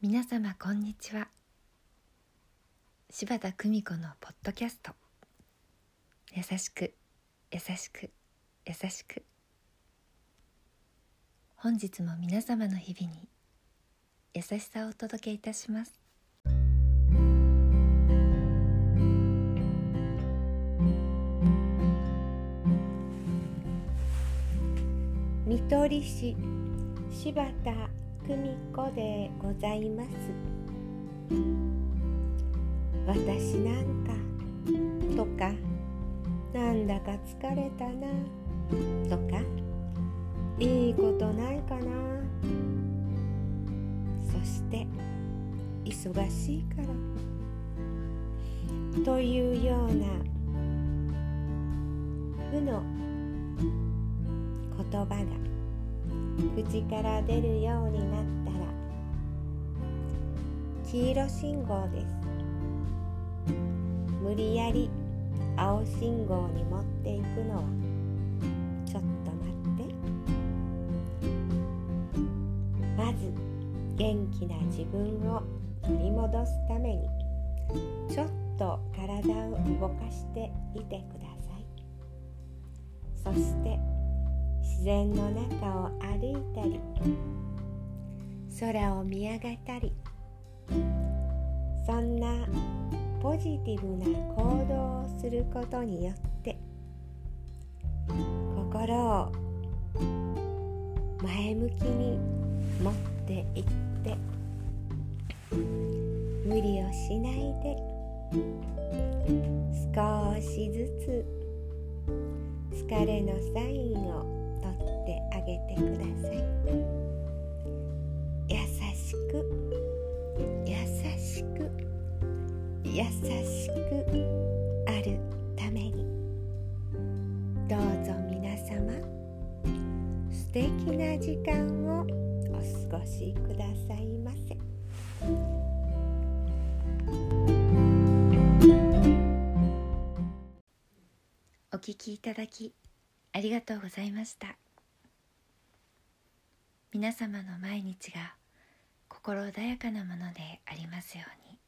皆様こんにちは。柴田久美子のポッドキャスト「優しく優しく優しく」本日も皆様の日々に優しさをお届けいたします。見取り師柴田久美子でございます。私なんかとかなんだか疲れたなとかいいことないかな。そして忙しいから。というような負の葉が。口から出るようになったら黄色信号です。無理やり青信号に持っていくのはちょっと待って。まず元気な自分を取り戻すためにちょっと体を動かしていてください。そして自然の中を歩いたり空を見上げたりそんなポジティブな行動をすることによって心を前向きに持っていって無理をしないで少しずつ疲れのサインをってあげてください。優しく優しく優しくあるために。どうぞ皆様素敵な時間をお過ごしくださいませ。お聞きいただきありがとうございました。皆様の毎日が心穏やかなものでありますように。